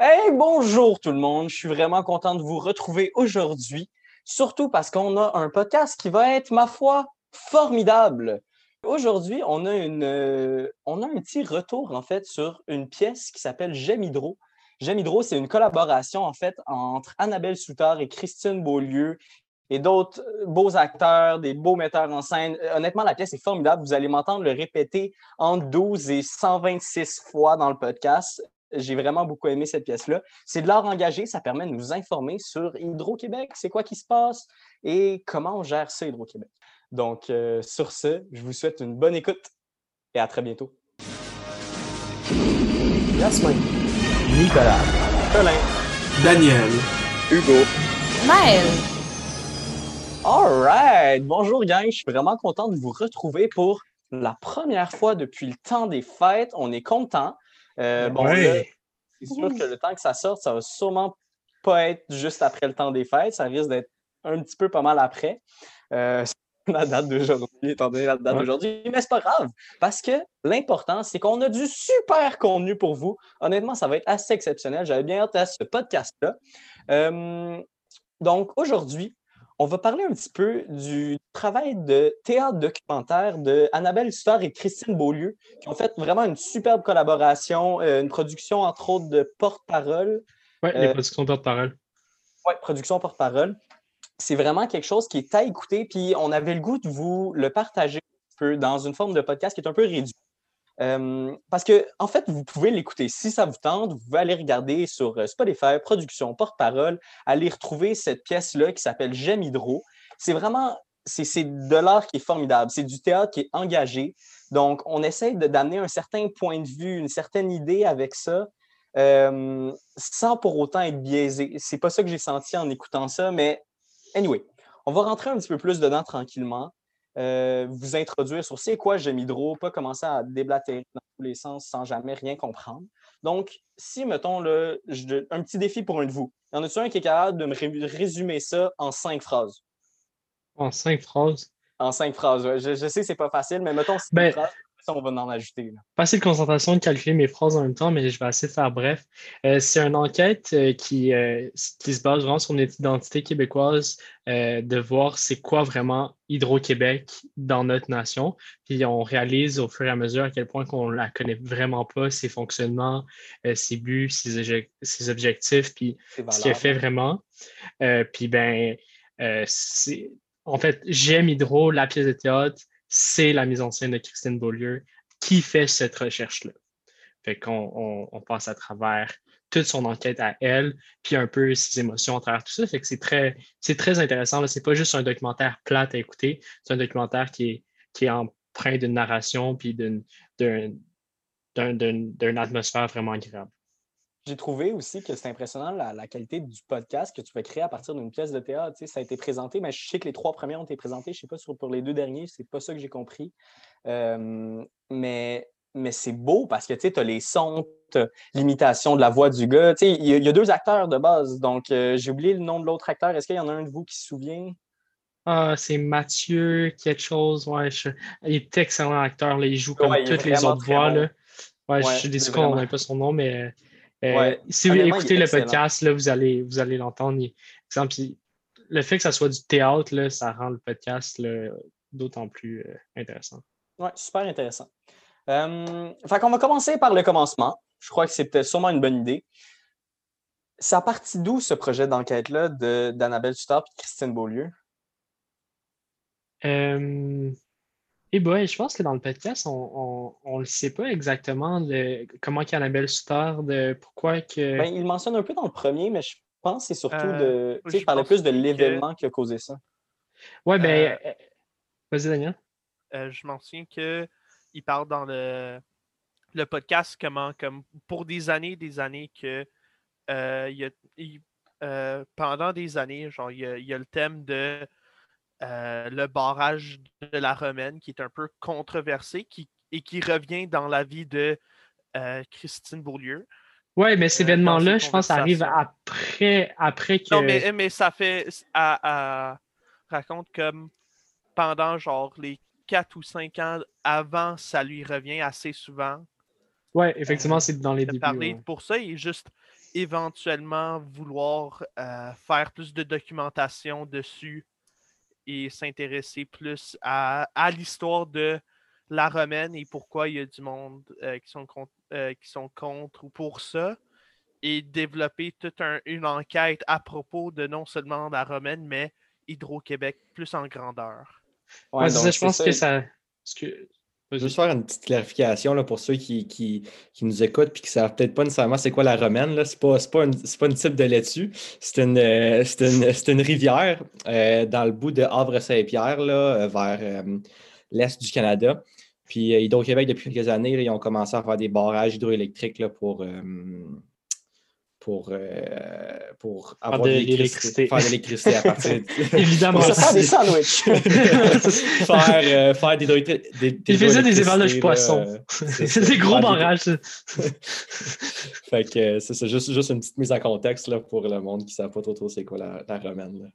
Hey, bonjour tout le monde. Je suis vraiment content de vous retrouver aujourd'hui, surtout parce qu'on a un podcast qui va être, ma foi, formidable. Aujourd'hui, on a euh, un petit retour en fait sur une pièce qui s'appelle J'aime Hydro. J'aime c'est une collaboration en fait entre Annabelle Soutard et Christine Beaulieu et d'autres euh, beaux acteurs, des beaux metteurs en scène. Euh, honnêtement, la pièce est formidable. Vous allez m'entendre le répéter entre 12 et 126 fois dans le podcast. J'ai vraiment beaucoup aimé cette pièce-là. C'est de l'art engagé, ça permet de nous informer sur Hydro-Québec, c'est quoi qui se passe et comment on gère ça, Hydro-Québec. Donc, euh, sur ce, je vous souhaite une bonne écoute et à très bientôt. Yasmin. Nicolas. Colin. Daniel. Hugo. Maël. All right. Bonjour, gang. Je suis vraiment content de vous retrouver pour la première fois depuis le temps des fêtes. On est content. Euh, bon, là, c'est sûr que le temps que ça sorte, ça va sûrement pas être juste après le temps des fêtes. Ça risque d'être un petit peu pas mal après. Euh, la date d'aujourd'hui, étant donné la date Ouais. d'aujourd'hui. Mais c'est pas grave, parce que l'important, c'est qu'on a du super contenu pour vous. Honnêtement, ça va être assez exceptionnel. J'avais bien hâte à ce podcast-là. Euh, donc, aujourd'hui, on va parler un petit peu du travail de théâtre documentaire de Annabelle Sutter et Christine Beaulieu, qui ont fait vraiment une superbe collaboration, euh, une production, entre autres, de porte-parole. Ouais, les Euh, productions porte-parole. Oui, production porte-parole. C'est vraiment quelque chose qui est à écouter, puis on avait le goût de vous le partager un peu dans une forme de podcast qui est un peu réduite. Euh, parce que, en fait, vous pouvez l'écouter. Si ça vous tente, vous pouvez aller regarder sur euh, Spotify, production, porte-parole, aller retrouver cette pièce-là qui s'appelle J'aime Hydro. C'est vraiment, c'est de l'art qui est formidable. C'est du théâtre qui est engagé. Donc, on essaye de- d'amener un certain point de vue, une certaine idée avec ça, euh, sans pour autant être biaisé. C'est pas ça que j'ai senti en écoutant ça, mais anyway, on va rentrer un petit peu plus dedans tranquillement. Euh, vous introduire sur c'est quoi J'aime Hydro, pas commencer à déblatérer dans tous les sens sans jamais rien comprendre. Donc, si, mettons, là, je- un petit défi pour un de vous, y en a-tu un qui est capable de me ré- résumer ça en cinq phrases? En cinq phrases? En cinq phrases, ouais. je, je sais que c'est pas facile, mais mettons cinq Ben- phrases, ça, on va en ajouter. là. Pas assez de concentration de calculer mes phrases en même temps, mais je vais essayer de faire bref. Euh, c'est une enquête euh, qui, euh, qui se base vraiment sur notre identité québécoise, de voir c'est quoi vraiment Hydro-Québec dans notre nation. Puis on réalise au fur et à mesure à quel point qu'on la connaît vraiment pas, ses fonctionnements, ses buts, ses, obje- ses objectifs, puis ce qu'elle fait vraiment. Puis ben, c'est en fait, j'aime Hydro, la pièce de théâtre, c'est la mise en scène de Christine Beaulieu qui fait cette recherche-là. Fait qu'on on, passe à travers toute son enquête à elle, puis un peu ses émotions à travers tout ça. Fait que c'est très, c'est très intéressant. C'est pas juste un documentaire plate à écouter, c'est un documentaire qui est, qui est empreint d'une narration puis d'une, d'un- d'un- d'un- d'une atmosphère vraiment agréable. J'ai trouvé aussi que c'est impressionnant la, la qualité du podcast que tu peux créer à partir d'une pièce de théâtre. Tu sais, ça a été présenté, mais je sais que les trois premiers ont été présentés. Je ne sais pas sur, pour les deux derniers, c'est pas ça que j'ai compris. Euh, mais mais c'est beau parce que tu as les sons, l'imitation de la voix du gars. Tu sais, Il y, a- il y a deux acteurs de base, donc euh, j'ai oublié le nom de l'autre acteur. Est-ce qu'il y en a un de vous qui se souvient? Ah, c'est Mathieu, quelque chose. Ouais, je- Il est excellent acteur. Là. Il joue comme Ouais, toutes les autres voix. bon. Là. Ouais, Ouais, je suis déçu qu'on n'ait pas son nom, mais Ouais, si vous écoutez le podcast, là, vous allez, vous allez l'entendre. Exemple, le fait que ça soit du théâtre, là, ça rend le podcast d'autant plus euh, intéressant. Oui, super intéressant. Euh, fait qu'on va commencer par le commencement. Je crois que c'était sûrement une bonne idée. Ça partit d'où ce projet d'enquête-là de- d'Annabelle Sutter et Christine Beaulieu? Euh, et ben, je pense que dans le podcast, on ne le sait pas exactement de comment qu'Annabelle Sutter, de pourquoi que. Ben, il le mentionne un peu dans le premier, mais je pense que c'est surtout Euh, de. Tu sais, je il parlait plus de que- l'événement qui a causé ça. ouais, ben. euh, euh, Vas-y, Daniel. Euh, je m'en souviens qu'il parle dans le, le podcast comment, comme pour des années, des années que euh, il y a- il- euh, pendant des années, genre, il y a, il y a le thème de euh, le barrage de la Romaine qui est un peu controversé qui, et qui revient dans la vie de euh, Christine Beaulieu. Ouais, mais cet euh, événement-là, je pense, arrive après, après que. Non, mais, mais ça fait. Raconte comme pendant genre les 4 ou 5 ans avant, ça lui revient assez souvent Ouais, effectivement, c'est dans les débuts. parler ouais. pour ça. Et juste éventuellement vouloir euh, faire plus de documentation dessus et s'intéresser plus à, l'histoire de la romaine et pourquoi il y a du monde euh, qui, sont contre, qui sont contre ou pour ça et développer toute une enquête à propos de non seulement la romaine, mais Hydro-Québec plus en grandeur. je pense que ça. Je juste faire une petite clarification là, pour ceux qui, qui, nous écoutent et qui ne savent peut-être pas nécessairement c'est quoi la romaine. Ce n'est pas, pas, pas une type de laitue. C'est une, euh, une, une, rivière euh, dans le bout de Havre-Saint-Pierre, euh, vers l'est du Canada. Puis Hydro-Québec, depuis quelques années, ils ont commencé à faire des barrages hydroélectriques pour, pour, euh, pour avoir de l'électricité. Faire de l'électricité à partir de... Évidemment. Pour faire des sandwichs. faire, euh, faire des, des, des Il faisait des évaluages de poissons. c'est des gros barrages. fait que c'est juste, juste une petite mise en contexte là, pour le monde qui ne sait pas trop, trop c'est quoi la, la romaine. Là.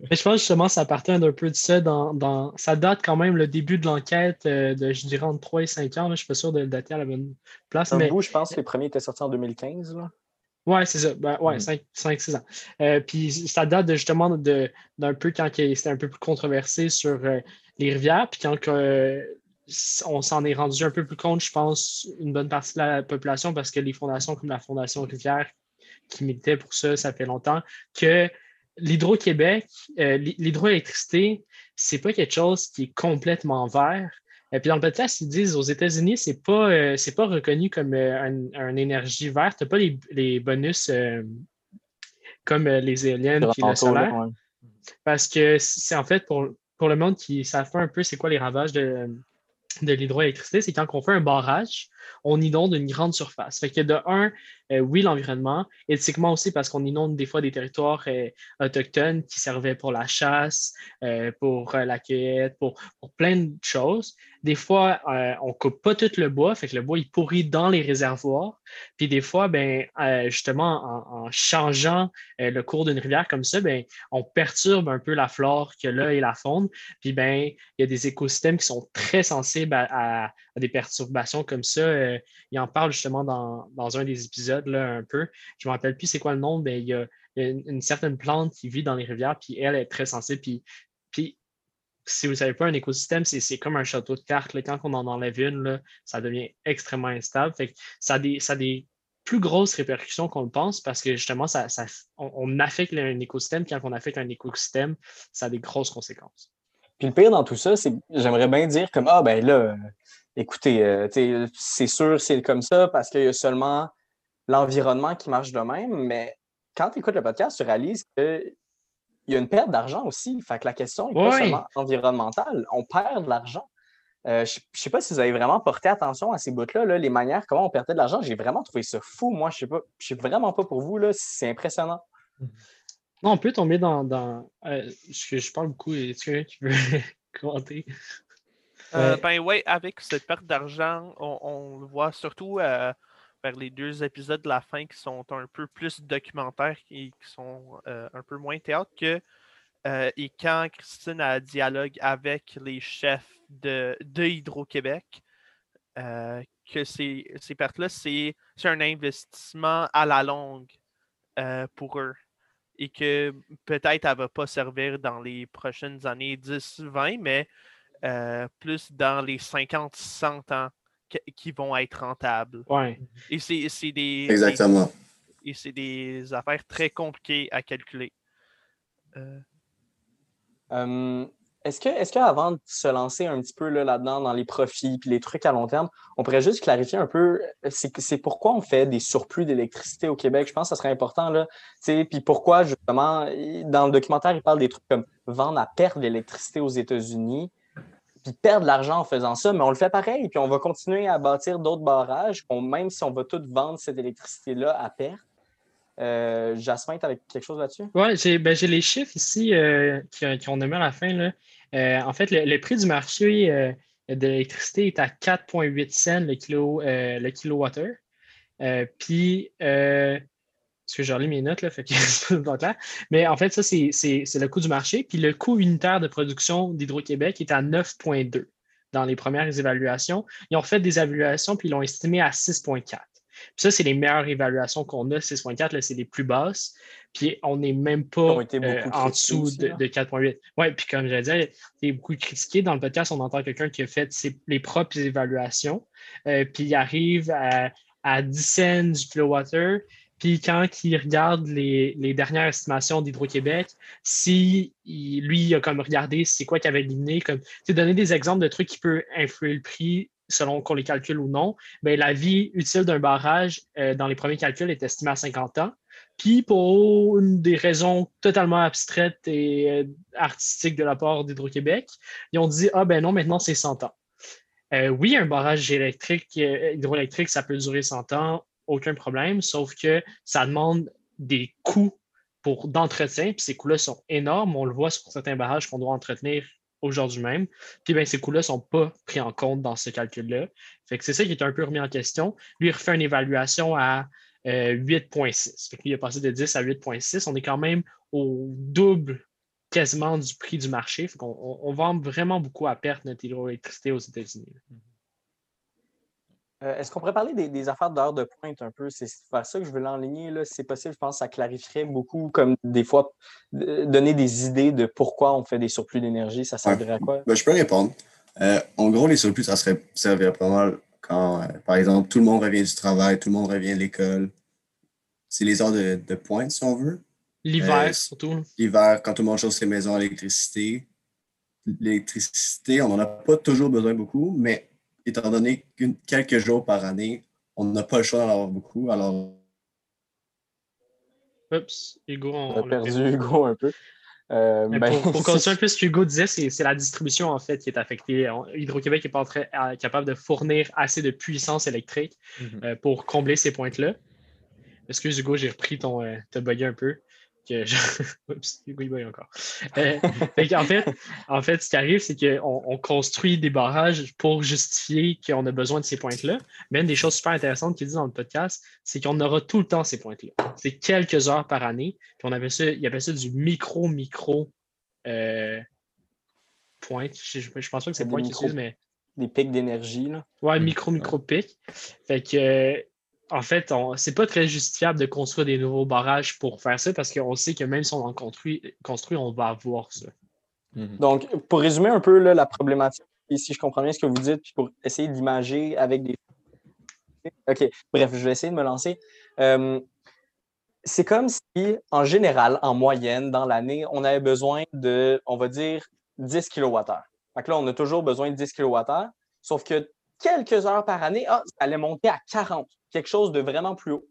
Mais je pense justement ça partait un peu de ça. Dans, dans, ça date quand même le début de l'enquête euh, de, je dirais, entre 3 et 5 ans. Là. Je ne suis pas sûr de le dater à la bonne place. mais... Bout, je pense que les premiers étaient sortis en 2015. Là. Oui, c'est ça. Ben, ouais, 5-6 mm. ans. Euh, puis ça date de, justement d'un peu quand c'était un peu plus controversé sur euh, les rivières. Puis quand euh, on s'en est rendu un peu plus compte, je pense, une bonne partie de la population, parce que les fondations comme la Fondation Rivière qui militaient pour ça, ça fait longtemps, que l'Hydro-Québec, l'hydroélectricité, c'est pas quelque chose qui est complètement vert. Et puis dans le podcast, ils disent aux États-Unis, ce n'est pas, euh, pas reconnu comme une euh, un, énergie verte. Tu n'as pas les, bonus euh, comme les éoliennes et le solaire. Parce que c'est en fait pour, pour le monde qui savent pas un peu c'est quoi les ravages de, de l'hydroélectricité, c'est quand on fait un barrage, on inonde une grande surface. Fait que de un, euh, oui, l'environnement, éthiquement aussi parce qu'on inonde des fois des territoires euh, autochtones qui servaient pour la chasse, euh, pour la cueillette, pour, plein de choses. Des fois, on ne coupe pas tout le bois, fait que le bois il pourrit dans les réservoirs. Puis des fois, ben, justement, en, changeant le cours d'une rivière comme ça, ben, on perturbe un peu la flore que là et la faune. Puis ben, il y a des écosystèmes qui sont très sensibles à, des perturbations comme ça. Il en parle justement dans, dans un des épisodes là, un peu. Je ne me rappelle plus c'est quoi le nom, mais il y a, une, certaine plante qui vit dans les rivières, puis elle est très sensible. Puis, puis si vous ne savez pas, un écosystème, c'est comme un château de cartes. Quand on en enlève une, là, ça devient extrêmement instable. Fait ça, a des, ça des plus grosses répercussions qu'on le pense parce que justement, ça, ça on, affecte un écosystème. Quand on affecte un écosystème, ça a des grosses conséquences. Puis le pire dans tout ça, c'est j'aimerais bien dire comme Ah ben là, écoutez, euh, c'est sûr, c'est comme ça parce qu'il y a seulement l'environnement qui marche de même, mais quand tu écoutes le podcast, tu réalises qu'il y a une perte d'argent aussi. Fait que la question n'est pas seulement environnementale, on perd de l'argent. Euh, je ne sais pas si vous avez vraiment porté attention à ces bouts-là, les manières comment on perdait de l'argent. J'ai vraiment trouvé ça fou. Moi, je ne sais, vraiment pas pour vous. C'est impressionnant. Non, on peut tomber dans. dans euh, je, parle beaucoup. Est-ce que tu veux commenter? Euh, ben oui, avec cette perte d'argent, on, le voit surtout vers les deux épisodes de la fin qui sont un peu plus documentaires et qui sont euh, un peu moins théâtre que euh, et quand Christine a un dialogue avec les chefs de, de Hydro-Québec, euh, que ces, ces pertes-là, c'est un investissement à la longue pour eux. Et que peut-être elle ne va pas servir dans les prochaines années 10-20, mais plus dans les 50-100 ans qui vont être rentables. Ouais. Et c'est des. Exactement. et c'est des affaires très compliquées à calculer. Euh. Hum, est-ce que, est qu'avant de se lancer un petit peu là-dedans dans les profits et les trucs à long terme, on pourrait juste clarifier un peu c'est pourquoi on fait des surplus d'électricité au Québec? Je pense que ça serait important. Là, puis pourquoi, justement, dans le documentaire, il parle des trucs comme vendre à perte d'électricité aux États-Unis puis perdre de l'argent en faisant ça, mais on le fait pareil, puis on va continuer à bâtir d'autres barrages, même si on va tout vendre cette électricité-là à perte. Euh, Jasmin, tu avec quelque chose là-dessus? Oui, ben, j'ai les chiffres ici euh, qui, ont nommé à la fin. Là. Euh, en fait, le, prix du marché euh, de l'électricité est à 4,8 cents le, kilo, le kilowattheure. puis parce que j'ai relis mes notes, là, fait que c'est pas clair. Mais en fait, ça, c'est le coût du marché. Puis le coût unitaire de production d'Hydro-Québec est à 9,2 dans les premières évaluations. Ils ont fait des évaluations, puis ils l'ont estimé à 6,4. ça, c'est les meilleures évaluations qu'on a. 6.4, c'est les plus basses. Puis on n'est même pas euh, en dessous de, 4.8. Oui, puis comme je disais, c'est beaucoup critiqué. Dans le podcast, on entend quelqu'un qui a fait ses, les propres évaluations. Euh, puis il arrive à, à 10 cents du kilowattheure. Puis quand il regarde les, dernières estimations d'Hydro-Québec, si lui, il a comme regardé c'est quoi qu'il avait éliminé, comme donner des exemples de trucs qui peuvent influer le prix selon qu'on les calcule ou non, bien, la vie utile d'un barrage euh, dans les premiers calculs est estimée à 50 ans. Puis pour des raisons totalement abstraites et euh, artistiques de la part d'Hydro-Québec, ils ont dit Ah ben non, maintenant c'est 100 ans. Euh, oui, un barrage électrique, hydroélectrique, ça peut durer 100 ans aucun problème, sauf que ça demande des coûts pour d'entretien, puis ces coûts-là sont énormes. On le voit sur certains barrages qu'on doit entretenir aujourd'hui même. Puis ben, ces coûts-là ne sont pas pris en compte dans ce calcul-là. Fait que c'est ça qui est un peu remis en question. Lui, il refait une évaluation à 8.6. Euh, fait lui, il a passé de 10 à 8.6. On est quand même au double quasiment du prix du marché. Fait qu'on on, vend vraiment beaucoup à perte notre hydroélectricité aux États-Unis. Euh, est-ce qu'on pourrait parler des, affaires d'heure de pointe un peu? C'est vers ça que je veux l'enligner. Si c'est possible, je pense que ça clarifierait beaucoup, comme des fois, donner des idées de pourquoi on fait des surplus d'énergie. Ça servirait à quoi? Ben, je peux répondre. Euh, en gros, les surplus, ça serait, servirait pas mal quand, euh, par exemple, tout le monde revient du travail, tout le monde revient de l'école. C'est les heures de, pointe, si on veut. L'hiver, surtout. L'hiver, quand tout le monde chauffe ses maisons à l'électricité. L'électricité, on n'en a pas toujours besoin beaucoup, mais étant donné que quelques jours par année, on n'a pas le choix d'en avoir beaucoup. Alors. Oups, Hugo, on, a perdu Hugo un peu. Euh, ben, pour, continuer un peu ce qu'Hugo disait, c'est la distribution en fait qui est affectée. Hydro-Québec n'est pas très, capable de fournir assez de puissance électrique mhm. euh, pour combler ces pointes-là. Excuse Hugo, j'ai repris ton. Euh, bugué un peu encore. Euh, en, fait, en fait, ce qui arrive, c'est qu'on on construit des barrages pour justifier qu'on a besoin de ces pointes-là. Mais une des choses super intéressantes qu'ils disent dans le podcast, c'est qu'on aura tout le temps ces pointes-là. C'est quelques heures par année. Puis on avait ça, ça du micro-micro euh, pointe. Je, ne pense pas que c'est point qu'ils mais. Des pics d'énergie, là. Ouais, micro-micro-pic. Fait que en fait, c'est pas très justifiable de construire des nouveaux barrages pour faire ça parce qu'on sait que même si on en construit, on va avoir ça. Mhm. Donc, pour résumer un peu la problématique, et si je comprends bien ce que vous dites, puis pour essayer d'imager avec des. OK, bref, je vais essayer de me lancer. Euh, c'est comme si, en général, en moyenne, dans l'année, on avait besoin de, on va dire, 10 kWh. Fait là, on a toujours besoin de 10 kWh, sauf que quelques heures par année, ah, ça allait monter à 40 quelque chose de vraiment plus haut.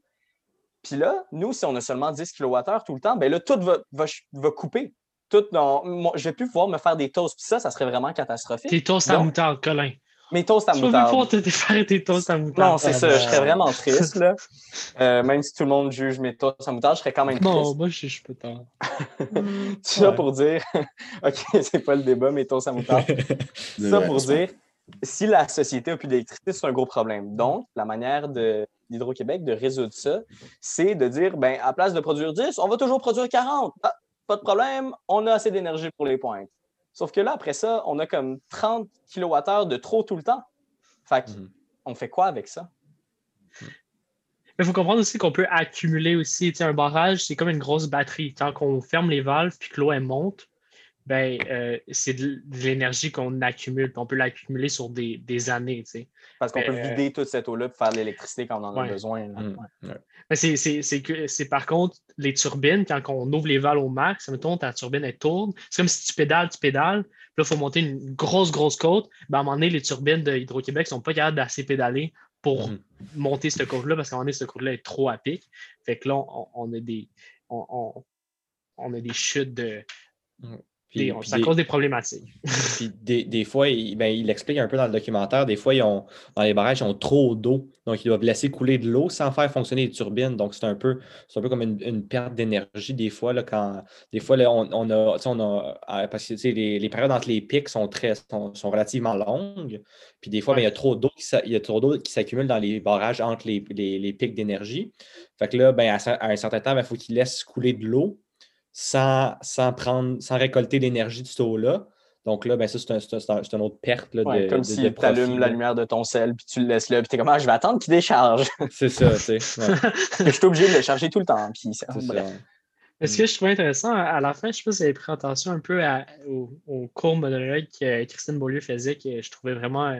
Puis là, nous, si on a seulement 10 kWh tout le temps, ben là, tout va, va, couper. Tout dans, je vais plus pouvoir me faire des toasts. Puis ça, ça serait vraiment catastrophique. Tes toasts à moutarde, Colin. Mes toasts à moutarde. Je vais te faire tes toasts à moutarde. Non, c'est ça. Je serais vraiment triste. Là. Euh, même si tout le monde juge mes toasts à moutarde, je serais quand même triste. Non, moi, je suis pas tard. Tout ça pour dire... OK, c'est pas le débat, mes toasts à moutarde. ça pour dire si la société n'a plus d'électricité, c'est un gros problème. Donc, la manière d'Hydro-Québec de résoudre ça, c'est de dire, ben, à place de produire 10, on va toujours produire 40. Ah, pas de problème, on a assez d'énergie pour les pointes. Sauf que là, après ça, on a comme 30 kWh de trop tout le temps. Fait mhm. on fait quoi avec ça? Il faut comprendre aussi qu'on peut accumuler aussi. Un barrage, c'est comme une grosse batterie. Tant qu'on ferme les valves puis que l'eau monte, ben, euh, c'est de, l'énergie qu'on accumule. On peut l'accumuler sur des, années. Parce qu'on peut euh, vider toute cette eau-là pour faire de l'électricité quand on en a besoin. Mm, c'est que c'est par contre les turbines, quand on ouvre les valves au max, mettons, ta turbine est tourne. C'est comme si tu pédales, tu pédales. Puis là, il faut monter une grosse, grosse côte. Ben, à un moment donné, les turbines de Hydro-Québec ne sont pas capables d'assez pédaler pour mm-hmm. monter cette côte-là parce qu'à un moment donné, cette côte-là est trop à pic. Fait que là, on, a des. On, on, a des chutes de, ça cause des problématiques. puis des, fois, il, ben, il, explique un peu dans le documentaire, des fois, ils ont, dans les barrages, ils ont trop d'eau. Donc, ils doivent laisser couler de l'eau sans faire fonctionner les turbines. Donc, c'est un peu, un peu comme une, perte d'énergie des fois. Là, quand, des fois, là, on, on, a, on a. Ah, parce que les, les, périodes entre les pics sont, très, sont, relativement longues. Puis des fois, ben, il y a trop d'eau qui, qui s'accumule dans les barrages entre les, les pics d'énergie. Fait que là, ben, à, un certain temps, il faut qu'ils laissent couler de l'eau sans, prendre, sans récolter l'énergie de cette eau-là. Donc là, ben, ça, c'est un, c'est un- c'est une autre perte là, Ouais, de, comme de- si tu allumes la lumière de ton sel, puis tu le laisses là, puis t'es comme, ah, je vais attendre qu'il décharge. C'est ça, tu sais. ouais, je suis obligé de le charger tout le temps. Puis ça- c'est ça, bref. ouais. Mais ce que je trouvais intéressant, à la fin, je sais pas si vous avez pris attention un peu à- au, au court monologue que Christine Beaulieu faisait, que je trouvais vraiment,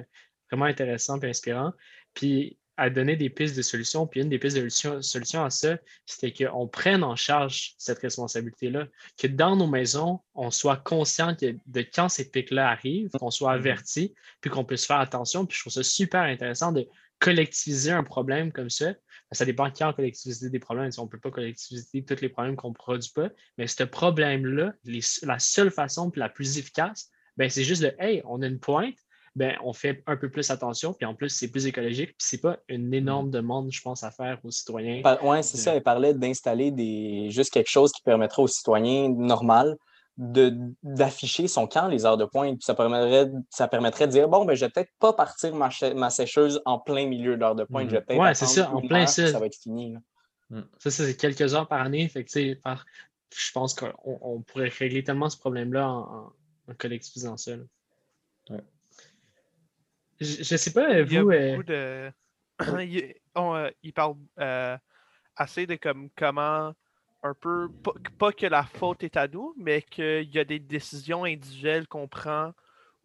vraiment intéressant et inspirant. Puis elle donnait des pistes de solutions. Puis une des pistes de solution, solution à ça, c'était qu'on prenne en charge cette responsabilité-là. Que dans nos maisons, on soit conscient que de quand ces pics-là arrivent, qu'on soit Mhm. averti, puis qu'on puisse faire attention. Puis je trouve ça super intéressant de collectiviser un problème comme ça. Ça dépend qui en collectivité des problèmes. On ne peut pas collectiviser tous les problèmes qu'on ne produit pas. Mais ce problème-là, la seule façon puis la plus efficace, ben, c'est juste de Hey, on a une pointe, ben, on fait un peu plus attention, puis en plus, c'est plus écologique, puis c'est pas une énorme demande, je pense, à faire aux citoyens. Ouais, c'est de- ça. Elle parlait d'installer des... juste quelque chose qui permettrait aux citoyens normal de- d'afficher son camp les heures de pointe. Puis ça permettrait, ça permettrait de dire bon, ben, je vais peut-être pas partir ma, sécheuse en plein milieu de l'heure de pointe. Je vais peut-être Ouais, c'est ça, en plein heure, ça. Ça va être fini. là. Ça, c'est quelques heures par année. Fait que, par- je pense qu'on on pourrait régler tellement ce problème-là en, en- en collectivisant ça. Ouais. Je, je sais pas, Il y a vous. euh, beaucoup de. il, on, euh, il parle euh, assez de comme comment un peu pas, pas que la faute est à nous, mais qu'il y a des décisions individuelles qu'on prend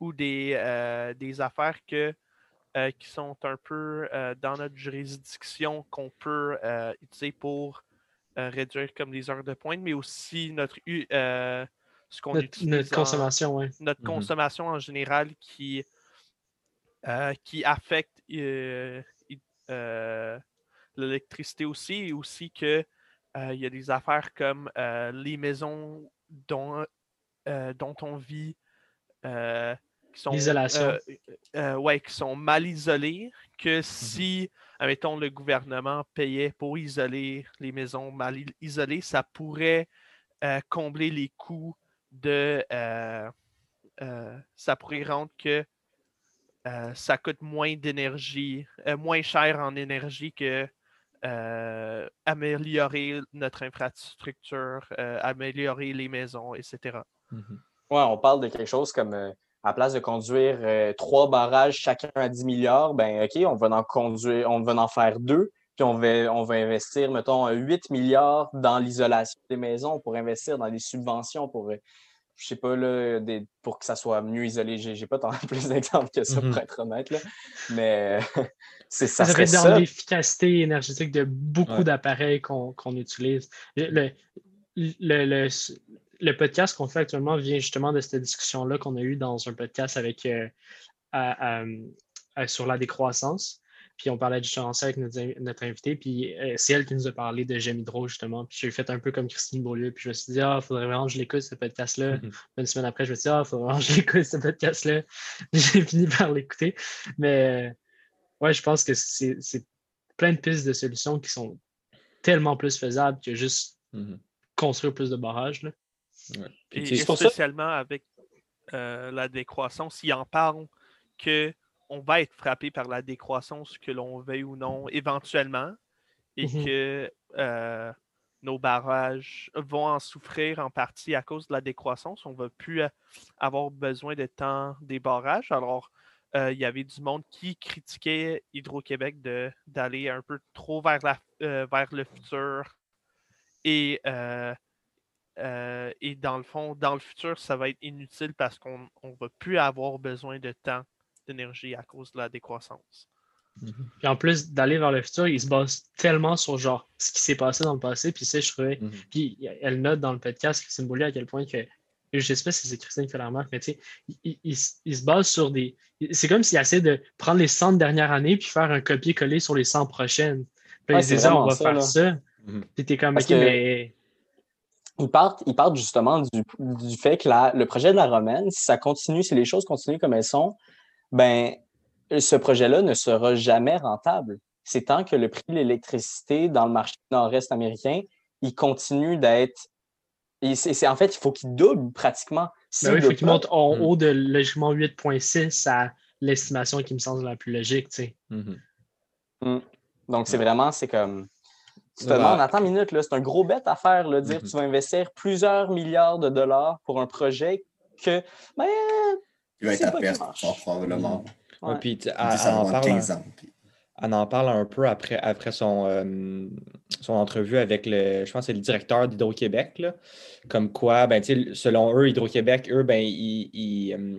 ou des, euh, des affaires que, euh, qui sont un peu euh, dans notre juridiction qu'on peut euh, utiliser pour euh, réduire comme les heures de pointe, mais aussi notre u- euh, ce qu'on notre, utilise notre en- consommation, ouais. notre Mhm. consommation en général qui, euh, qui affecte euh, euh, l'électricité aussi, et aussi que il y a des affaires comme les maisons dont, dont on vit qui sont euh, euh, ouais, qui sont mal isolées, que si, admettons, le gouvernement payait pour isoler les maisons mal isolées, ça pourrait euh, combler les coûts de. ça pourrait rendre que euh, ça coûte moins d'énergie, euh, moins cher en énergie que euh, améliorer notre infrastructure, euh, améliorer les maisons, etc. Mhm. Ouais, on parle de quelque chose comme euh, à la place de conduire euh, trois barrages chacun à 10 milliards, ben OK, on va en conduire, on va en faire deux, puis on va, on va investir, mettons, 8 milliards dans l'isolation des maisons pour investir dans des subventions pour, euh, je sais pas, là, des, pour que ça soit mieux isolé. J'ai pas tant plus d'exemples que ça Mhm. pour être honnête, là. mais c'est Ça, ça serait dans l'efficacité énergétique de beaucoup Ouais. d'appareils qu'on utilise. Le, le, le, le podcast qu'on fait actuellement vient justement de cette discussion-là qu'on a eue dans un podcast avec euh, à- à- à- sur la décroissance. Puis on parlait de ça avec notre, notre invité. Puis euh, c'est elle qui nous a parlé de J'aime Hydro, justement. Puis j'ai fait un peu comme Christine Beaulieu. Puis je me suis dit, ah, il faudrait vraiment que je l'écoute, ce podcast-là. Mhm. Une semaine après, je me suis dit, ah, il faudrait vraiment que je l'écoute, ce podcast-là. J'ai fini par l'écouter. Mais euh, ouais, je pense que c'est c'est plein de pistes de solutions qui sont tellement plus faisables que juste Mhm. construire plus de barrages. Là. Ouais. Et, ça- spécialement avec euh, la décroissance, ils en parlent que on va être frappé par la décroissance, que l'on veuille ou non, éventuellement, et Mhm. que euh, nos barrages vont en souffrir en partie à cause de la décroissance. On ne va plus euh, avoir besoin de temps des barrages. Alors, euh, il y avait du monde qui critiquait Hydro-Québec d'aller un peu trop vers, la, euh, vers le futur et euh, et dans le fond, dans le futur, ça va être inutile parce qu'on ne va plus avoir besoin de temps d'énergie à cause de la décroissance. Puis en plus d'aller vers le futur, il se base tellement sur genre ce qui s'est passé dans le passé. Puis ça, je trouvais. Mhm. Puis elle note dans le podcast, Christine Beaulieu, à quel point que. Je sais pas si c'est Christine qui fait la remarque, mais tu sais, il, il- il se- se base sur des. C'est comme s'il essaie de prendre les 100 dernières années puis faire un copier-coller sur les 100 prochaines. Puis il c'est disait, on va ça, faire là. ça. Mhm. Puis t'es comme, Parce ok, que- mais. Ils partent, ils partent justement du, du fait que la- le projet de la romaine, si ça continue, si les choses continuent comme elles sont, ben, ce projet-là ne sera jamais rentable. C'est tant que le prix de l'électricité dans le marché nord-est américain, il continue d'être. et c'est- c'est- En fait, il faut qu'il double pratiquement. Ben oui, il faut qu'il monte en Mhm. haut de logiquement 8.6 à l'estimation qui me semble la plus logique, tu sais. Mhm. Donc, c'est vraiment, c'est comme. Tu te Ouais. demandes, attends une minute, là, c'est un gros bet à faire, là, dire tu vas investir plusieurs milliards de dollars pour un projet que ben, Il va être à marche. fort probablement. Ouais, puis, ça en va parle, 15 ans. puis- on en parle un peu après, après son, euh, son entrevue avec le, je pense c'est le directeur d'Hydro-Québec, là. comme quoi, ben, selon eux, Hydro-Québec, eux, ben, ils, ils, euh,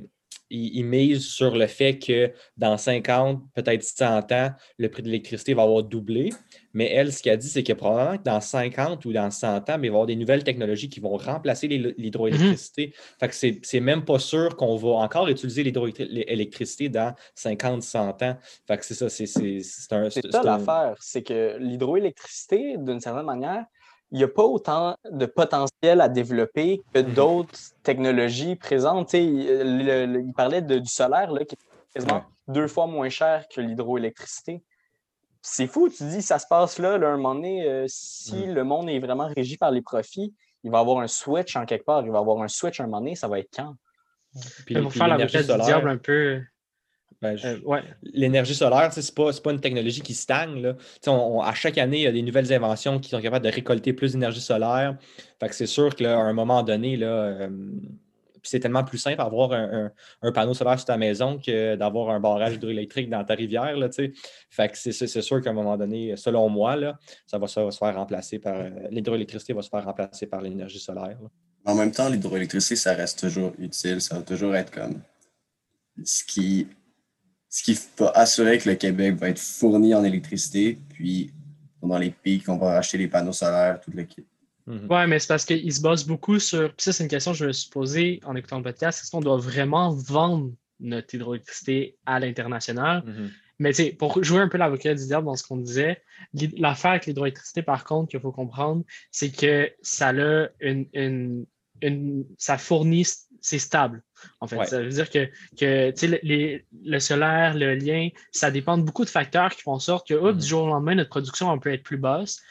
ils- ils misent sur le fait que dans 50, peut-être 100 ans, le prix de l'électricité va avoir doublé. Mais elle, ce qu'elle dit, c'est que probablement que dans 50 ou dans 100 ans, il va y avoir des nouvelles technologies qui vont remplacer l'hydroélectricité. Fait que c'est c'est même pas sûr qu'on va encore utiliser l'hydroélectricité dans 50, 100 ans. Fait que c'est ça, c'est c'est- c'est un. C'est c'est ça un- l'affaire, c'est que l'hydroélectricité, d'une certaine manière, il n'y a pas autant de potentiel à développer que Mhm. d'autres technologies présentes. Il, le- le- il parlait de- du solaire, là, qui est quasiment Ouais. deux fois moins cher que l'hydroélectricité. C'est fou, tu dis, ça se passe là, là un moment donné, euh, si Mhm. le monde est vraiment régi par les profits, il va y avoir un switch en quelque part, il va y avoir un switch un moment donné, ça va être quand? puis- puis faire l'énergie l'avocat du diable un peu. Ben, je- euh, ouais. L'énergie solaire, sais, c'est pas, c'est pas une technologie qui stagne. Là. Tu sais, on- on- à chaque année, il y a des nouvelles inventions qui sont capables de récolter plus d'énergie solaire. Fait que c'est sûr qu'à un moment donné, là, euh, puis c'est tellement plus simple d'avoir un, un- un panneau solaire sur ta maison que d'avoir un barrage hydroélectrique dans ta rivière. Là, tu sais. fait que c'est, sûr qu'à un moment donné, selon moi, là, ça, va, ça va se faire remplacer par. euh, l'hydroélectricité va se faire remplacer par l'énergie solaire. là. En même temps, l'hydroélectricité, ça reste toujours utile. Ça va toujours être comme ce qui, ce qui va assurer que le Québec va être fourni en électricité. Puis, pendant les pics, on va acheter les panneaux solaires, tout le kit. Mhm. Ouais, mais c'est parce qu'ils se basent beaucoup sur. Puis ça, c'est une question que je me suis posée en écoutant le podcast. Est-ce qu'on doit vraiment vendre notre hydroélectricité à l'international? Mhm. Mais tu sais, pour jouer un peu l'avocat du diable dans ce qu'on disait, l'affaire avec l'hydroélectricité, par contre, qu'il faut comprendre, c'est que ça a une, une, une- ça fournit, c'est stable. En fait, Ouais. ça veut dire que, le, les- le solaire, l'éolien, ça dépend de beaucoup de facteurs qui font en sorte que, hop, Mhm. du jour au lendemain, notre production elle peut être plus basse.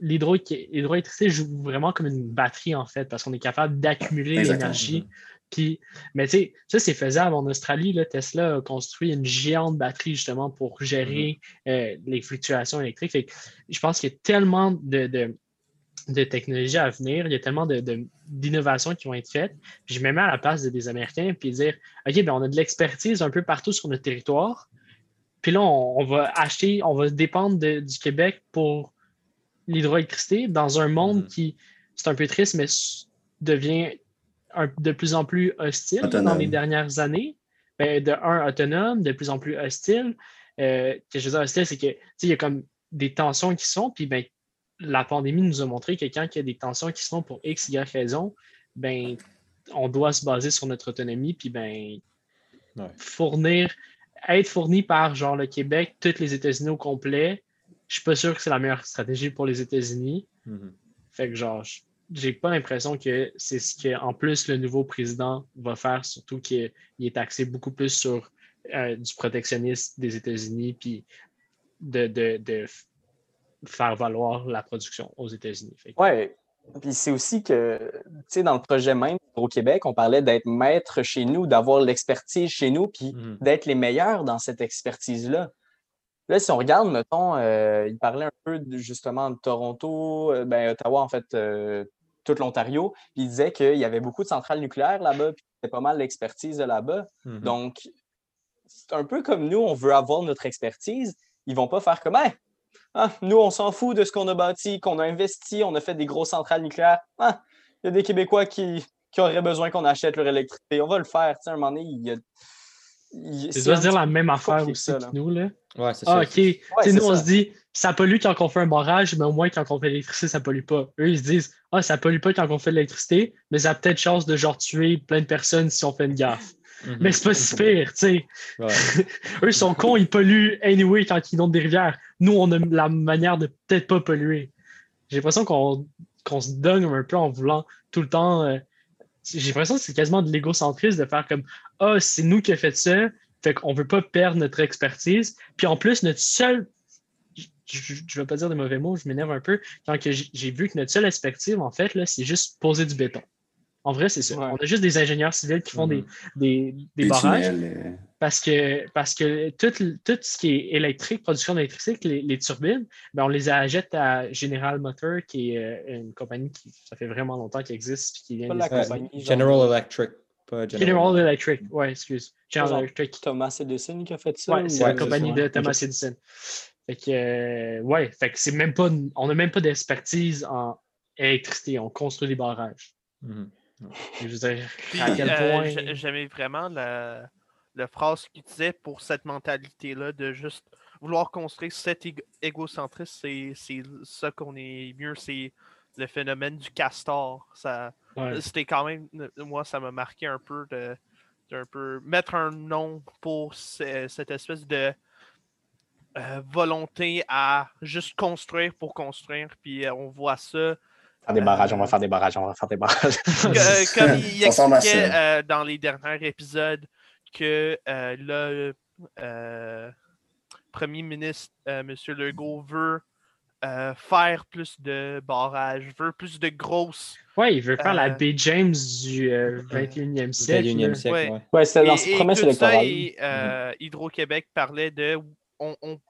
L'hydroélectricité joue vraiment comme une batterie, en fait, parce qu'on est capable d'accumuler l'énergie. Puis, mais tu sais, ça, c'est faisable. En Australie, là, Tesla a construit une géante batterie justement pour gérer euh, les fluctuations électriques. Fait que je pense qu'il y a tellement de, de, de technologies à venir, il y a tellement de- de- d'innovations qui vont être faites. Puis je me mets à la place de- des Américains puis dire OK, ben on a de l'expertise un peu partout sur notre territoire. Puis là, on, on va acheter, on va dépendre de- du Québec pour l'hydroélectricité dans un monde Mhm. qui, c'est un peu triste, mais devient un- de plus en plus hostile dans les dernières années. Ben, de un, autonome, de plus en plus hostile. Euh, que je veux dire hostile, c'est que tu sais, il y a comme des tensions qui sont, puis ben, la pandémie nous a montré que quand il y a des tensions qui sont pour X, Y raison, ben, on doit se baser sur notre autonomie, puis ben, Ouais. fournir, être fourni par genre le Québec, tous les États-Unis au complet, je suis pas sûr que c'est la meilleure stratégie pour les États-Unis. Mhm. Fait que genre, j'ai pas l'impression que c'est ce que, en plus, le nouveau président va faire, surtout qu'il est axé beaucoup plus sur euh, du protectionnisme des États-Unis, puis de, de, faire valoir la production aux États-Unis. Ouais. Puis c'est aussi que, tu sais, dans le projet même au Québec, on parlait d'être maître chez nous, d'avoir l'expertise chez nous, puis Mhm. d'être les meilleurs dans cette expertise-là. Là, si on regarde, mettons, euh, il parlait un peu de- justement de Toronto, euh, ben, Ottawa, en fait, euh, tout l'Ontario, puis il disait qu'il y avait beaucoup de centrales nucléaires là-bas, puis c'était pas mal l'expertise là-bas. Mhm. Donc, c'est un peu comme nous, on veut avoir notre expertise. Ils vont pas faire comme Hey, ah, nous, on s'en fout de ce qu'on a bâti, qu'on a investi, on a fait des grosses centrales nucléaires. Ah, il y a des Québécois qui, qui auraient besoin qu'on achète leur électricité. On va le faire. Tu sais, à un moment donné, il y a. il- Tu c'est dois dire la même affaire aussi ça, que là. nous, là. Ouais, c'est Ah, ça. OK. Tu sais, c'est nous, on ça. se dit, ça pollue quand on fait un barrage, mais au moins, quand on fait l'électricité, ça pollue pas. Eux, ils se disent, ah, ça pollue pas quand on fait l'électricité, mais ça a peut-être chance de genre tuer plein de personnes si on fait une gaffe. Mhm. Mais c'est pas si pire, tu sais. Ouais. Eux, ils sont cons, ils polluent anyway quand ils inondent des rivières. Nous, on a la manière de peut-être pas polluer. J'ai l'impression qu'on se donne un peu en voulant tout le temps. euh, J'ai l'impression que c'est quasiment de l'égocentrisme de faire comme Ah, c'est nous qui a fait ça, fait qu'on veut pas perdre notre expertise. Puis en plus, notre seul. Je ne vais pas dire de mauvais mots, je m'énerve un peu. Quand j'ai vu que notre seule expertise, en fait, c'est juste poser du béton. En vrai, c'est ça. Ouais. On a juste des ingénieurs civils qui font Mhm. des, des, des barrages. tunnels, euh, Parce que, parce que tout, tout ce qui est électrique, production d'électricité, les, les turbines, ben on les achète à General Motors, qui est euh, une compagnie qui, ça fait vraiment longtemps qu'elle existe. Puis qui vient la compagnie, genre. General Electric. Pas General Electric, ouais, excuse. General Electric. Thomas Edison qui a fait ça. Ouais, c'est la compagnie de Thomas Edison. Fait que, euh, ouais, fait que c'est même pas, on n'a même pas d'expertise en électricité, on construit des barrages. Mhm. Je veux dire, Puis, à quel euh, point. J'aimais vraiment la, la phrase qu'il disait pour cette mentalité-là de juste vouloir construire cet égo- égocentrisme. C'est ça qu'on est mieux. C'est le phénomène du castor. Ça, Ouais. C'était quand même, moi, ça m'a marqué un peu de, peu mettre un nom pour ce- cette espèce de euh, volonté à juste construire pour construire. Puis euh, on voit ça Faire des barrages, on va faire des barrages, on va faire des barrages. comme il ressemble à expliquait euh, dans les derniers épisodes que euh, le euh, premier ministre, euh, M. Legault, veut euh, faire plus de barrages, veut plus de grosses. Ouais, il veut faire la Euh, Baie James du euh, 21e siècle. 21e là. siècle, Ouais. ouais. Dans Et- ses promesses électorales. et, euh, Hydro-Québec parlait de on, on-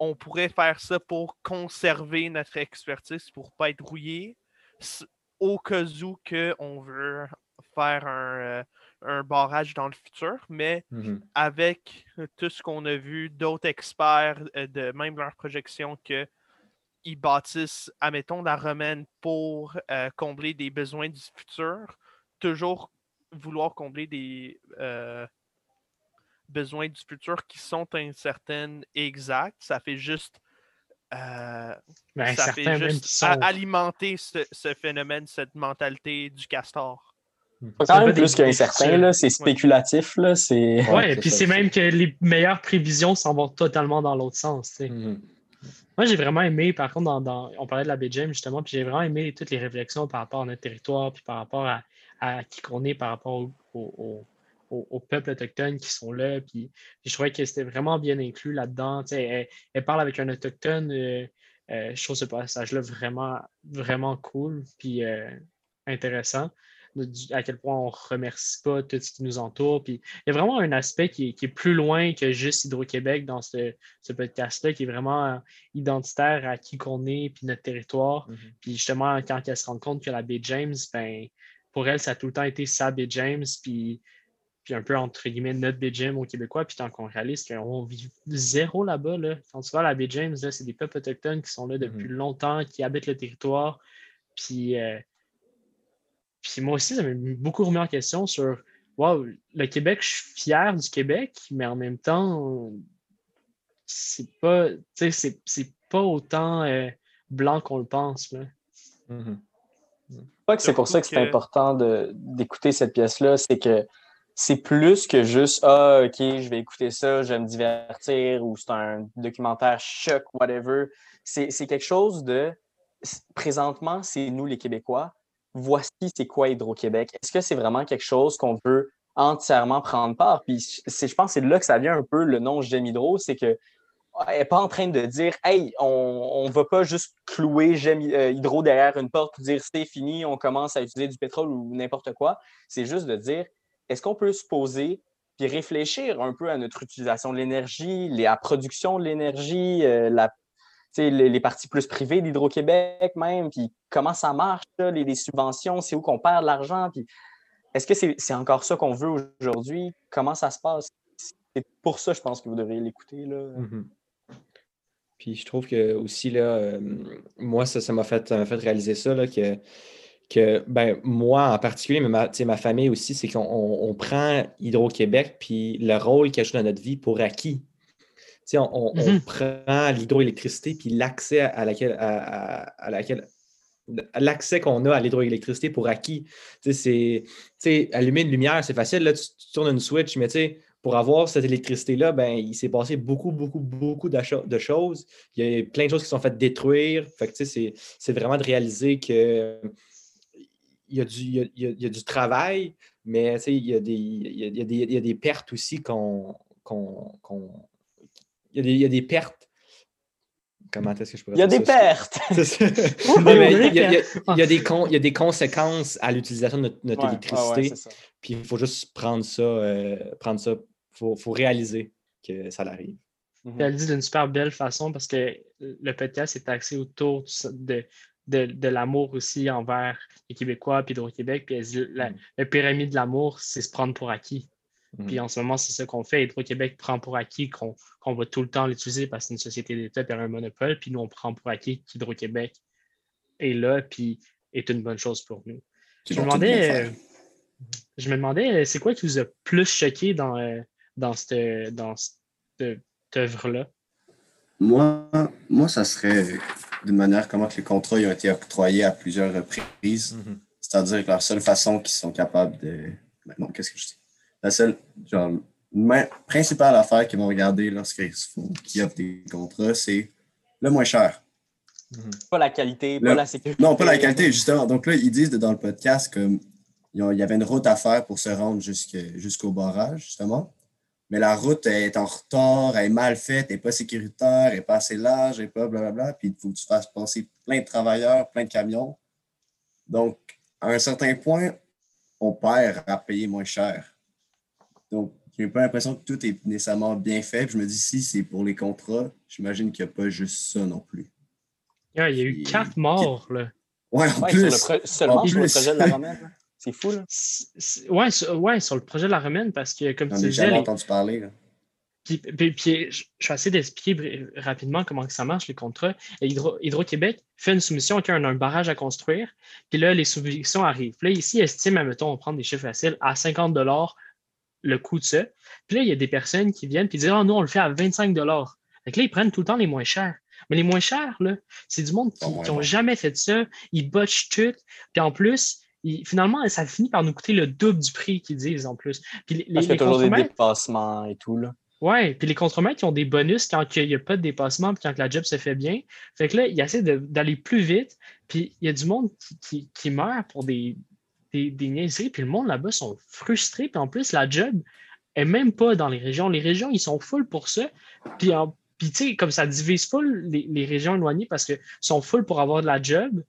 on pourrait faire ça pour conserver notre expertise, pour pas être rouillé, au cas où que on veut faire un, euh, un barrage dans le futur, mais Mhm. avec tout ce qu'on a vu d'autres experts, euh, de même leurs projections, que ils bâtissent, admettons, la romaine pour euh, combler des besoins du futur, toujours vouloir combler des euh, besoins du futur qui sont incertaines et exacts, ça fait juste, euh, Ben, ça fait juste sont. alimenter ce, ce phénomène, cette mentalité du castor. C'est C'est quand même plus qu'incertain. C'est spéculatif, là. C'est. Ouais, Ouais, et puis c'est même que les meilleures prévisions s'en vont totalement dans l'autre sens. tu sais. Mhm. Moi, j'ai vraiment aimé, par contre, dans, dans- on parlait de la James justement, puis j'ai vraiment aimé toutes les réflexions par rapport à notre territoire, puis par rapport à, à qui qu'on est, par rapport au, au- au- au- aux peuples autochtones qui sont là. Puis, puis je trouvais que c'était vraiment bien inclus là-dedans. Tu sais, Elle, elle parle avec un autochtone. euh, euh, je trouve ce passage-là vraiment, vraiment cool, puis euh, intéressant. du- à quel point on ne remercie pas tout ce qui nous entoure. Puis il y a vraiment un aspect qui est, qui est plus loin que juste Hydro-Québec dans ce, ce podcast-là, qui est vraiment identitaire à qui qu'on est, puis notre territoire. Mhm. Puis justement, quand elle se rend compte que la baie James, ben, pour elle, ça a tout le temps été sa baie James, puis, puis un peu entre guillemets notre James au Québécois, puis tant qu'on réalise qu'on vit zéro là-bas, là. quand tu vas à la baie James, là, c'est des peuples autochtones qui sont là depuis longtemps, qui habitent le territoire, puis, euh, puis moi aussi, ça m'a beaucoup remis en question sur Wow, le Québec, je suis fier du Québec, mais en même temps, c'est pas, tu sais, c'est- c'est pas autant euh, blanc qu'on le pense. Là. Mhm. Je crois que c'est pour ça que c'est important de- d'écouter cette pièce-là. C'est que c'est plus que juste Ah, OK, je vais écouter ça, je vais me divertir ou c'est un documentaire choc, whatever. C'est quelque chose de présentement, c'est nous les Québécois. Voici c'est quoi Hydro-Québec. Est-ce que c'est vraiment quelque chose qu'on veut entièrement prendre part? Puis je pense que c'est là que ça vient un peu le nom J'aime Hydro, c'est que elle n'est pas en train de dire Hey, on ne va pas juste clouer J'aime euh, Hydro derrière une porte pour dire c'est fini, on commence à utiliser du pétrole ou n'importe quoi. C'est juste de dire est-ce qu'on peut se poser puis réfléchir un peu à notre utilisation de l'énergie, la production de l'énergie, euh, les, les parties plus privées d'Hydro-Québec même, puis comment ça marche, là, les, les subventions, c'est où qu'on perd l'argent, puis est-ce que c'est encore ça qu'on veut aujourd'hui? Comment ça se passe? C'est pour ça, je pense que vous devriez l'écouter. Mhm. Puis je trouve que aussi, là, euh, moi, ça, ça m'a fait, fait réaliser ça, là, que, que ben, moi en particulier, mais ma, ma famille aussi, c'est qu'on on- on prend Hydro-Québec, puis le rôle qu'il a joué dans notre vie pour acquis. On, on- on Mhm. prend l'hydroélectricité, puis l'accès à laquelle, à, à- à laquelle l'accès qu'on a à l'hydroélectricité pour acquis. C'est, allumer une lumière, c'est facile, là, tu, tu tournes une switch, mais pour avoir cette électricité-là, ben, il s'est passé beaucoup, beaucoup, beaucoup de choses. Il y a plein de choses qui sont faites détruire. Fait c'est, vraiment de réaliser que y a du, il y a- il y a- il y a du travail, mais tu sais, il y a des, il y a, il y a des, il y a des pertes aussi qu'on. qu'on- qu'on- il, y a des, il y a des pertes. Comment est-ce que je pourrais Il y a dire des ça? pertes! Il y a- des con- il y a des conséquences à l'utilisation de notre, notre Ouais, électricité. ouais. Puis il faut juste prendre ça, euh, prendre ça. faut, faut réaliser que ça arrive. Puis Elle le dit d'une super belle façon parce que le podcast est axé autour du- de, de, l'amour aussi envers les Québécois puis Hydro-Québec. Puis elle dit la, mm. pyramide de l'amour, c'est se prendre pour acquis. Mm. Puis en ce moment, c'est ça qu'on fait. Hydro-Québec prend pour acquis qu'on va tout le temps l'utiliser parce que c'est une société d'État et un monopole. Puis nous, on prend pour acquis qu'Hydro-Québec est là puis est une bonne chose pour nous. Je me, demandais, je me demandais, c'est quoi qui vous a plus choqué dans, euh, dans cette, dans cette œuvre-là? Moi, moi, ça serait d'une manière comment les contrats ont été octroyés à plusieurs reprises. Mm-hmm. C'est-à-dire que la seule façon qu'ils sont capables de. Ben non, qu'est-ce que je dis? La seule, genre, principale affaire qu'ils vont regarder lorsqu'ils font, qui offrent des contrats, c'est le moins cher. Mm-hmm. Pas la qualité, pas la sécurité. Non, pas la qualité, justement. Donc là, ils disent dans le podcast qu'il y avait une route à faire pour se rendre jusqu'au barrage, justement mais la route est en retard, elle est mal faite, elle n'est pas sécuritaire, elle n'est pas assez large, elle n'est pas blablabla. Puis il faut que tu fasses passer plein de travailleurs, plein de camions. Donc, à un certain point, on perd à payer moins cher. Donc, je n'ai pas l'impression que tout est nécessairement bien fait. je me dis, si c'est pour les contrats, j'imagine qu'il n'y a pas juste ça non plus. il y a eu quatre morts, là. Ouais, en plus. seulement sur le projet de la romaine. C'est fou, là. Ouais, sur, ouais, sur le projet de la Romaine, parce que, comme tu disais. J'ai entendu parler, là. Puis, puis, je vais essayer d'expliquer rapidement comment ça marche, les contrats. Hydro-Québec fait une soumission qui a un, barrage à construire, puis là, les soumissions arrivent. Là, ici, estime, mettons, on prend des chiffres faciles, à 50 le coût de ça. Puis là, il y a des personnes qui viennent et disent Ah, oh, nous, on le fait à 25 Donc là, ils prennent tout le temps les moins chers. Mais les moins chers, là, c'est du monde qui n'ont jamais fait ça. Ils botchent tout. Puis en plus, finalement, ça finit par nous coûter le double du prix qu'ils disent en plus. Puis les, Parce qu'il y a toujours des dépassements et tout. Là. Oui, puis les contremaîtres, qui ont des bonus quand il n'y a pas de dépassement puis quand la job se fait bien. Fait que là, ils essaient d'aller plus vite, puis il y a du monde qui, qui, meurt pour des, des, des niaiseries, puis le monde là-bas sont frustrés, puis en plus, la job est même pas dans les régions. Les régions, ils sont full pour ça, puis, puis tu sais, comme ça divise full les, les, régions éloignées parce qu'ils sont full pour avoir de la job,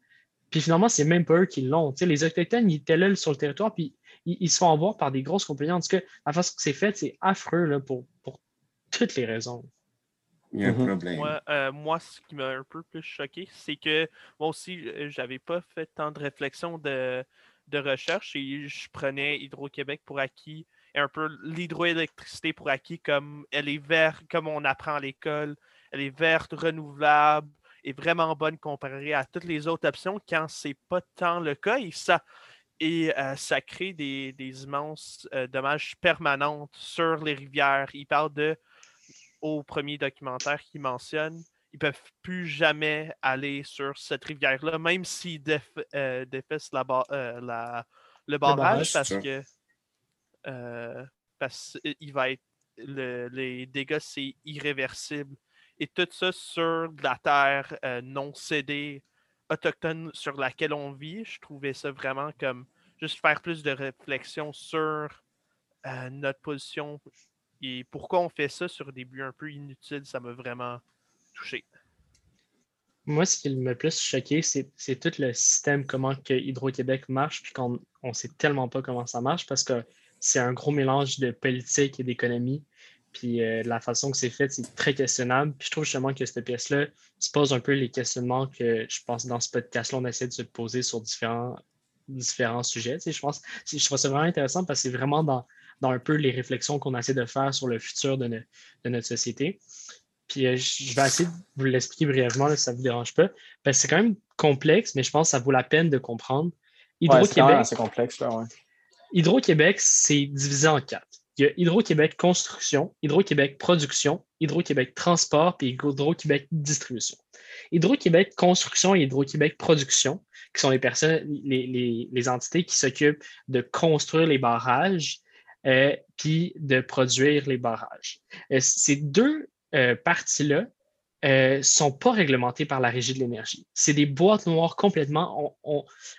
puis finalement, c'est même pas eux qui l'ont. les Autochtones, ils étaient là sur le territoire, puis ils, se font avoir par des grosses compagnies. En tout cas, la façon que c'est fait, c'est affreux là, pour, pour toutes les raisons. Il y a un mhm. problème. Moi, euh, moi, ce qui m'a un peu plus choqué, c'est que moi aussi, j'avais pas fait tant de réflexion de, de recherche et je prenais Hydro-Québec pour acquis et un peu l'hydroélectricité pour acquis comme elle est verte, comme on apprend à l'école, elle est verte, renouvelable, est vraiment bonne comparée à toutes les autres options quand c'est pas tant le cas. Et ça, et, euh, ça crée des, immenses euh, dommages permanents sur les rivières. Il parle de, au premier documentaire qu'il mentionne, ils ne peuvent plus jamais aller sur cette rivière-là, même s'ils euh, défaissent la, la, le barrage, parce que parce il va être les dégâts, c'est irréversible et tout ça sur de la terre euh, non cédée autochtone sur laquelle on vit. Je trouvais ça vraiment comme juste faire plus de réflexion sur euh, notre position et pourquoi on fait ça sur des buts un peu inutiles. Ça m'a vraiment touché. Moi, ce qui m'a plus choqué, c'est tout le système, comment que Hydro-Québec marche, puis qu'on ne sait tellement pas comment ça marche parce que c'est un gros mélange de politique et d'économie. Puis euh, la façon que c'est fait, c'est très questionnable. Puis je trouve justement que cette pièce-là se pose un peu les questionnements que je pense dans ce podcast-là, on essaie de se poser sur différents, différents sujets. je pense, je trouve ça vraiment intéressant parce que c'est vraiment dans, dans, un peu les réflexions qu'on essaie de faire sur le futur de, de notre société. Puis euh, je vais essayer de vous l'expliquer brièvement, si ça ne vous dérange pas. Parce que c'est quand même complexe, mais je pense que ça vaut la peine de comprendre. Hydro-Québec, c'est complexe, là, ouais. Hydro-Québec, c'est divisé en quatre il y a Hydro-Québec Construction, Hydro-Québec Production, Hydro-Québec Transport et Hydro-Québec Distribution. Hydro-Québec Construction et Hydro-Québec Production, qui sont les personnes, les, entités qui s'occupent de construire les barrages euh, puis de produire les barrages. Euh, ces deux euh, parties-là ne sont pas réglementées par la Régie de l'énergie. C'est des boîtes noires complètement.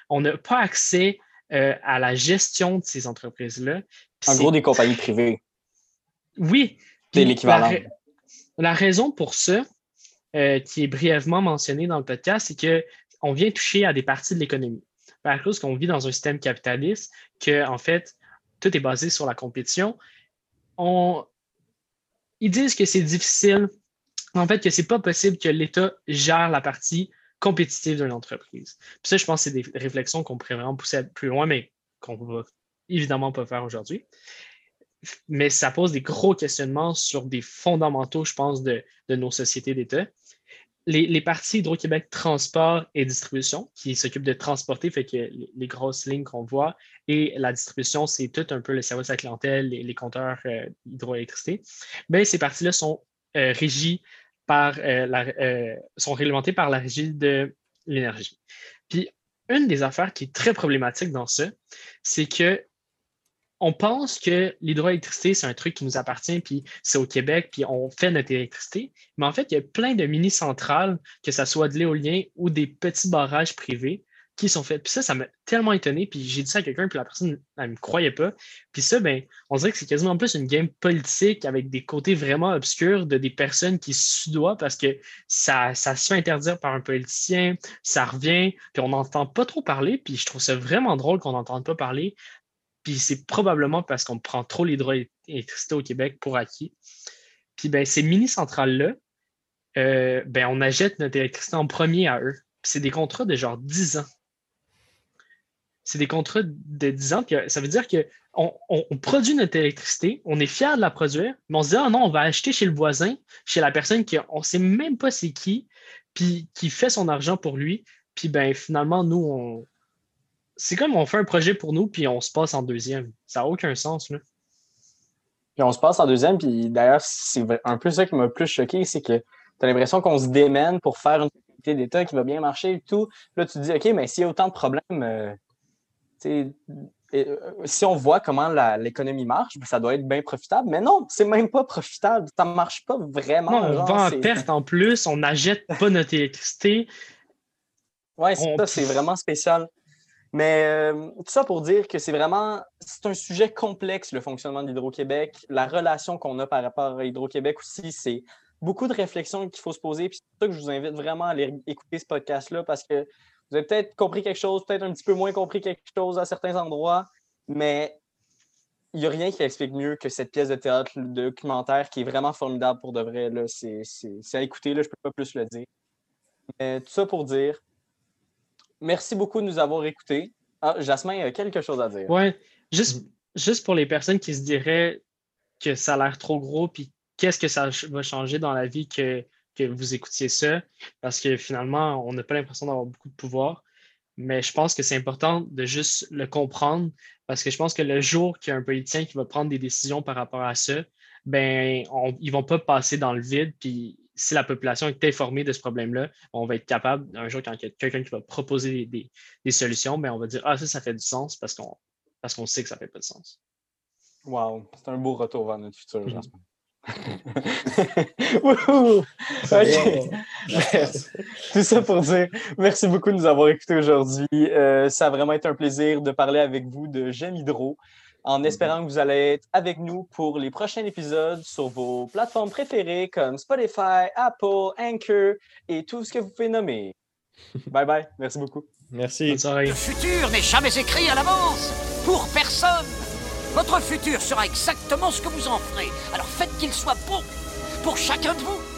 On n'a pas accès à la gestion de ces entreprises-là. En gros, des compagnies privées. Oui. C'est l'équivalent. La, raison pour ça, euh, qui est brièvement mentionnée dans le podcast, c'est qu'on vient toucher à des parties de l'économie. À cause qu'on vit dans un système capitaliste, que en fait, tout est basé sur la compétition. On... Ils disent que c'est difficile, en fait, que c'est pas possible que l'État gère la partie compétitive d'une entreprise. Ça, je pense que c'est des réflexions qu'on pourrait vraiment pousser plus loin, mais qu'on va évidemment pas faire aujourd'hui. Mais ça pose des gros questionnements sur des fondamentaux, je pense, de, nos sociétés d'État. Les, les, parties Hydro-Québec Transport et Distribution, qui s'occupent de transporter, fait que les, grosses lignes qu'on voit, et la distribution, c'est tout un peu le service à la clientèle, les, compteurs euh, hydroélectricité. Mais ces parties-là sont euh, régies euh, euh, sont réglementés par la Régie de l'énergie. Puis, une des affaires qui est très problématique dans ça, c'est que on pense que l'hydroélectricité, c'est un truc qui nous appartient, puis c'est au Québec, puis on fait notre électricité. Mais en fait, il y a plein de mini-centrales, que ce soit de l'éolien ou des petits barrages privés, qui sont faites. Puis ça, ça m'a tellement étonné. Puis j'ai dit ça à quelqu'un, puis la personne, elle ne me croyait pas. Puis ça, ben, on dirait que c'est quasiment plus une game politique avec des côtés vraiment obscurs de des personnes qui se doivent parce que ça, ça se fait interdire par un politicien, ça revient, puis on n'entend pas trop parler. Puis je trouve ça vraiment drôle qu'on n'entende pas parler. Puis c'est probablement parce qu'on prend trop l'hydroélectricité au Québec pour acquis. Puis ben, ces mini-centrales-là, euh, ben, on achète notre électricité en premier à eux. c'est des contrats de genre 10 ans c'est des contrats de 10 ans. ça veut dire qu'on on, produit notre électricité, on est fier de la produire, mais on se dit, ah non, on va acheter chez le voisin, chez la personne qui on ne sait même pas c'est qui, puis qui fait son argent pour lui. Puis ben, finalement, nous, on. C'est comme on fait un projet pour nous, puis on se passe en deuxième. Ça n'a aucun sens. Là. Puis on se passe en deuxième, puis d'ailleurs, c'est un peu ça qui m'a plus choqué, c'est que tu as l'impression qu'on se démène pour faire une d'État qui va bien marcher et tout. Là, tu te dis, OK, mais s'il y a autant de problèmes, euh, euh, si on voit comment l'économie marche, ben, ça doit être bien profitable. Mais non, c'est même pas profitable. Ça ne marche pas vraiment. on vend en perte en plus, on n'achète pas notre électricité. Oui, c'est ça, c'est vraiment spécial. Mais euh, tout ça pour dire que c'est vraiment c'est un sujet complexe, le fonctionnement d'Hydro-Québec. La relation qu'on a par rapport à Hydro-Québec aussi, c'est beaucoup de réflexions qu'il faut se poser. Puis c'est pour ça que je vous invite vraiment à aller écouter ce podcast-là parce que vous avez peut-être compris quelque chose, peut-être un petit peu moins compris quelque chose à certains endroits, mais il n'y a rien qui explique mieux que cette pièce de théâtre de documentaire qui est vraiment formidable pour de vrai. C'est à écouter, là, je ne peux pas plus le dire. Mais tout ça pour dire, merci beaucoup de nous avoir écoutés. Ah, Jasmin, a quelque chose à dire. Oui, juste, juste pour les personnes qui se diraient que ça a l'air trop gros, puis qu'est-ce que ça va changer dans la vie que que vous écoutiez ça, parce que finalement, on n'a pas l'impression d'avoir beaucoup de pouvoir. Mais je pense que c'est important de juste le comprendre, parce que je pense que le jour qu'il y a un politicien qui va prendre des décisions par rapport à ça, ben, ils ne vont pas passer dans le vide. Puis si la population est informée de ce problème-là, on va être capable, un jour, quand il y a quelqu'un qui va proposer des, solutions, ben, on va dire Ah, ça, ça fait du sens parce qu'on parce qu'on sait que ça ne fait pas de sens. Wow, c'est un beau retour vers notre futur, mm Tout ça pour dire merci beaucoup de nous avoir écoutés aujourd'hui. Euh, ça a vraiment été un plaisir de parler avec vous de J'aime Hydro en espérant que vous allez être avec nous pour les prochains épisodes sur vos plateformes préférées comme Spotify, Apple, Anchor et tout ce que vous pouvez nommer. Bye bye. Merci beaucoup. Merci. Le futur n'est jamais écrit à l'avance pour personne. Votre futur sera exactement ce que vous en ferez. Alors faites qu'il soit bon pour chacun de vous.